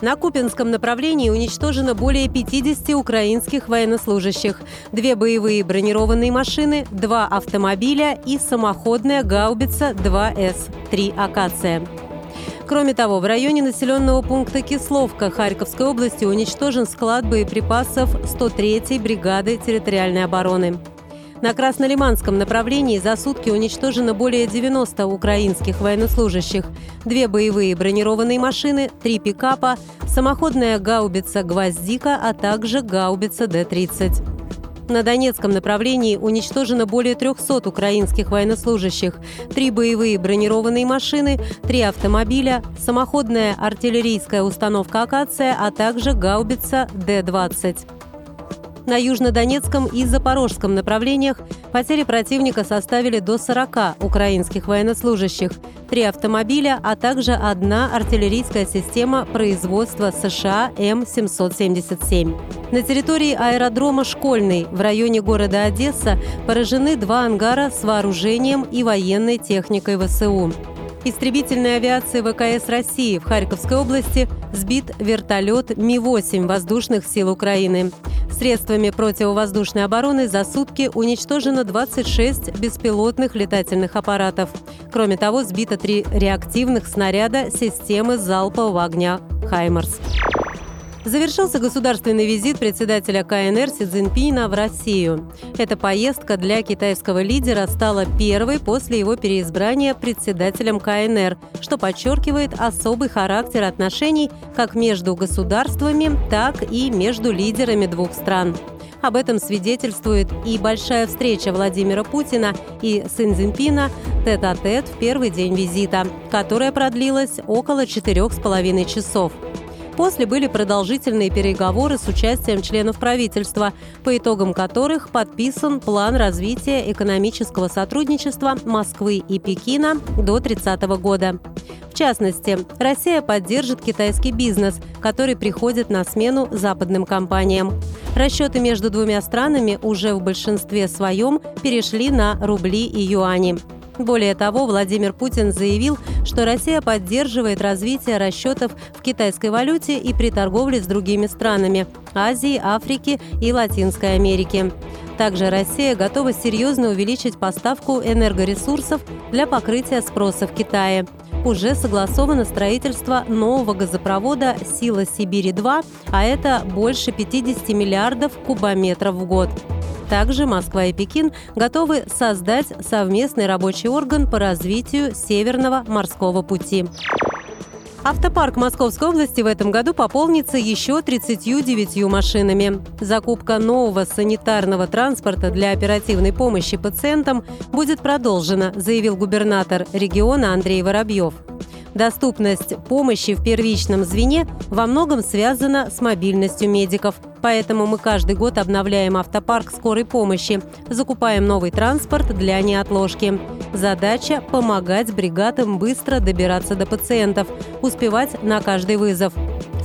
На Купинском направлении уничтожено более 50 украинских военнослужащих, две боевые бронированные машины, два автомобиля и самоходная гаубица 2С-3 «Акация». Кроме того, в районе населенного пункта Кисловка Харьковской области уничтожен склад боеприпасов 103-й бригады территориальной обороны. На Краснолиманском направлении за сутки уничтожено более 90 украинских военнослужащих, две боевые бронированные машины, три пикапа, самоходная гаубица «Гвоздика», а также гаубица Д-30. На Донецком направлении уничтожено более 300 украинских военнослужащих, три боевые бронированные машины, три автомобиля, самоходная артиллерийская установка «Акация», а также гаубица Д-20. На южнодонецком и запорожском направлениях потери противника составили до 40 украинских военнослужащих, три автомобиля, а также одна артиллерийская система производства США М-777. На территории аэродрома «Школьный» в районе города Одесса поражены два ангара с вооружением и военной техникой ВСУ. Истребительной авиации ВКС России в Харьковской области сбит вертолет Ми-8 воздушных сил Украины. Средствами противовоздушной обороны за сутки уничтожено 26 беспилотных летательных аппаратов. Кроме того, сбито три реактивных снаряда системы залпового огня «Хаймарс». Завершился государственный визит председателя КНР Си Цзиньпина в Россию. Эта поездка для китайского лидера стала первой после его переизбрания председателем КНР, что подчеркивает особый характер отношений как между государствами, так и между лидерами двух стран. Об этом свидетельствует и большая встреча Владимира Путина и Сын Цзиньпина тет-а-тет в первый день визита, которая продлилась около четырех с половиной часов. После были продолжительные переговоры с участием членов правительства, по итогам которых подписан план развития экономического сотрудничества Москвы и Пекина до 30 года. В частности, Россия поддержит китайский бизнес, который приходит на смену западным компаниям. Расчеты между двумя странами уже в большинстве своем перешли на рубли и юани. Более того, Владимир Путин заявил, что Россия поддерживает развитие расчетов в китайской валюте и при торговле с другими странами – Азии, Африки и Латинской Америки. Также Россия готова серьезно увеличить поставку энергоресурсов для покрытия спроса в Китае. Уже согласовано строительство нового газопровода «Сила Сибири-2», а это больше 50 миллиардов кубометров в год. Также Москва и Пекин готовы создать совместный рабочий орган по развитию Северного морского пути. Автопарк Московской области в этом году пополнится еще 39 машинами. Закупка нового санитарного транспорта для оперативной помощи пациентам будет продолжена, заявил губернатор региона Андрей Воробьев. Доступность помощи в первичном звене во многом связана с мобильностью медиков. Поэтому мы каждый год обновляем автопарк скорой помощи, закупаем новый транспорт для неотложки. Задача – помогать бригадам быстро добираться до пациентов, успевать на каждый вызов.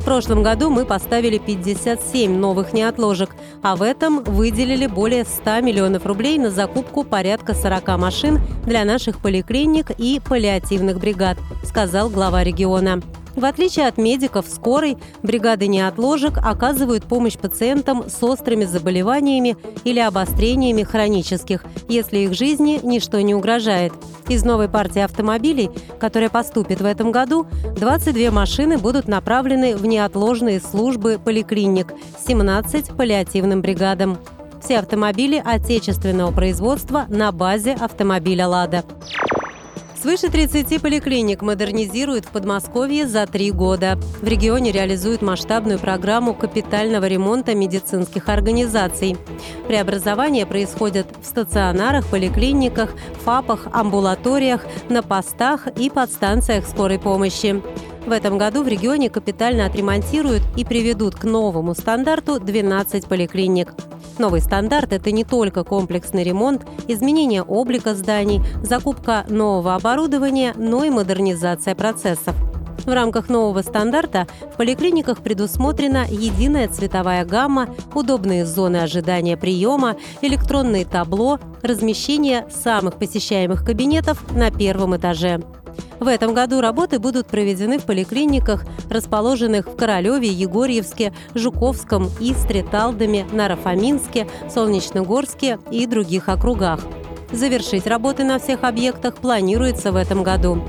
Прошлом году мы поставили 57 новых неотложек, а в этом выделили более 100 миллионов рублей на закупку порядка 40 машин для наших поликлиник и паллиативных бригад, сказал глава региона. В отличие от медиков скорой, бригады неотложек оказывают помощь пациентам с острыми заболеваниями или обострениями хронических, если их жизни ничто не угрожает. Из новой партии автомобилей, которая поступит в этом году, 22 машины будут направлены в неотложные службы поликлиник, 17 – паллиативным бригадам. Все автомобили отечественного производства на базе автомобиля «Лада». Свыше 30 поликлиник модернизируют в Подмосковье за три года. В регионе реализуют масштабную программу капитального ремонта медицинских организаций. Преобразования происходят в стационарах, поликлиниках, ФАПах, амбулаториях, на постах и подстанциях скорой помощи. В этом году в регионе капитально отремонтируют и приведут к новому стандарту 12 поликлиник. Новый стандарт – это не только комплексный ремонт, изменение облика зданий, закупка нового оборудования, но и модернизация процессов. В рамках нового стандарта в поликлиниках предусмотрена единая цветовая гамма, удобные зоны ожидания приема, электронные табло, размещение самых посещаемых кабинетов на первом этаже. В этом году работы будут проведены в поликлиниках, расположенных в Королеве, Егорьевске, Жуковском, Истре, Талдоме, Нарафаминске, Солнечногорске и других округах. Завершить работы на всех объектах планируется в этом году.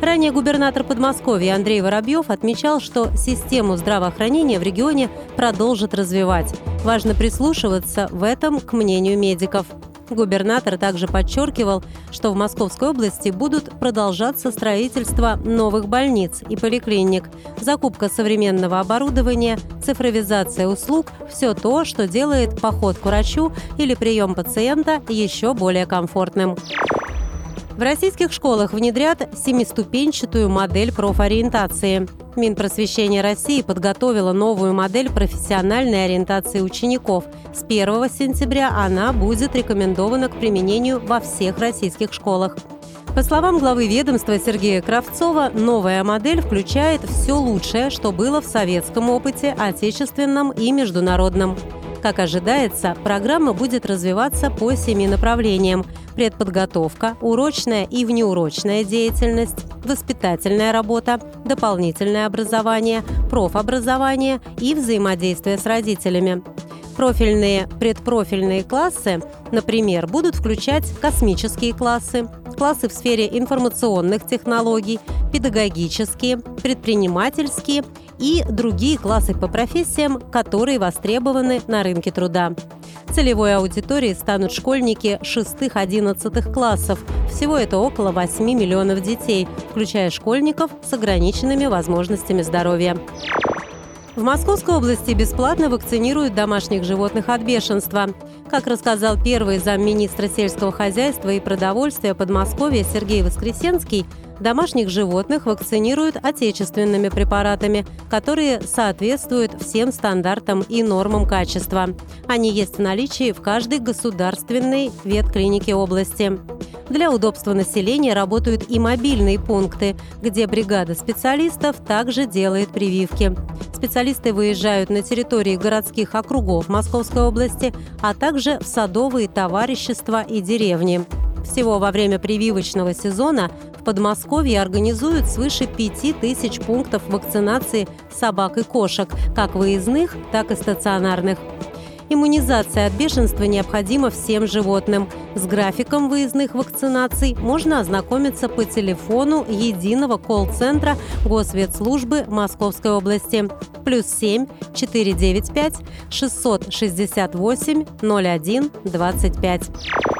Ранее губернатор Подмосковья Андрей Воробьев отмечал, что систему здравоохранения в регионе продолжит развивать. Важно прислушиваться в этом к мнению медиков. Губернатор также подчеркивал, что в Московской области будут продолжаться строительство новых больниц и поликлиник, закупка современного оборудования, цифровизация услуг – все то, что делает поход к врачу или прием пациента еще более комфортным. В российских школах внедрят семиступенчатую модель профориентации. Минпросвещение России подготовила новую модель профессиональной ориентации учеников. С 1 сентября она будет рекомендована к применению во всех российских школах. По словам главы ведомства Сергея Кравцова, новая модель включает все лучшее, что было в советском опыте, отечественном и международном. Как ожидается, программа будет развиваться по семи направлениям – предподготовка, урочная и внеурочная деятельность, воспитательная работа, дополнительное образование, профобразование и взаимодействие с родителями. Профильные предпрофильные классы, например, будут включать космические классы, классы в сфере информационных технологий, педагогические, предпринимательские и другие классы по профессиям, которые востребованы на рынке труда. Целевой аудиторией станут школьники 6-11 классов. Всего это около 8 миллионов детей, включая школьников с ограниченными возможностями здоровья. В Московской области бесплатно вакцинируют домашних животных от бешенства. Как рассказал первый замминистра сельского хозяйства и продовольствия Подмосковья Сергей Воскресенский, Домашних животных вакцинируют отечественными препаратами, которые соответствуют всем стандартам и нормам качества. Они есть в наличии в каждой государственной ветклинике области. Для удобства населения работают и мобильные пункты, где бригада специалистов также делает прививки. Специалисты выезжают на территории городских округов Московской области, а также в садовые товарищества и деревни. Всего во время прививочного сезона Подмосковье организуют свыше 5000 пунктов вакцинации собак и кошек, как выездных, так и стационарных. Иммунизация от бешенства необходима всем животным. С графиком выездных вакцинаций можно ознакомиться по телефону единого колл-центра Госветслужбы Московской области. Плюс 7 495 668 01 25.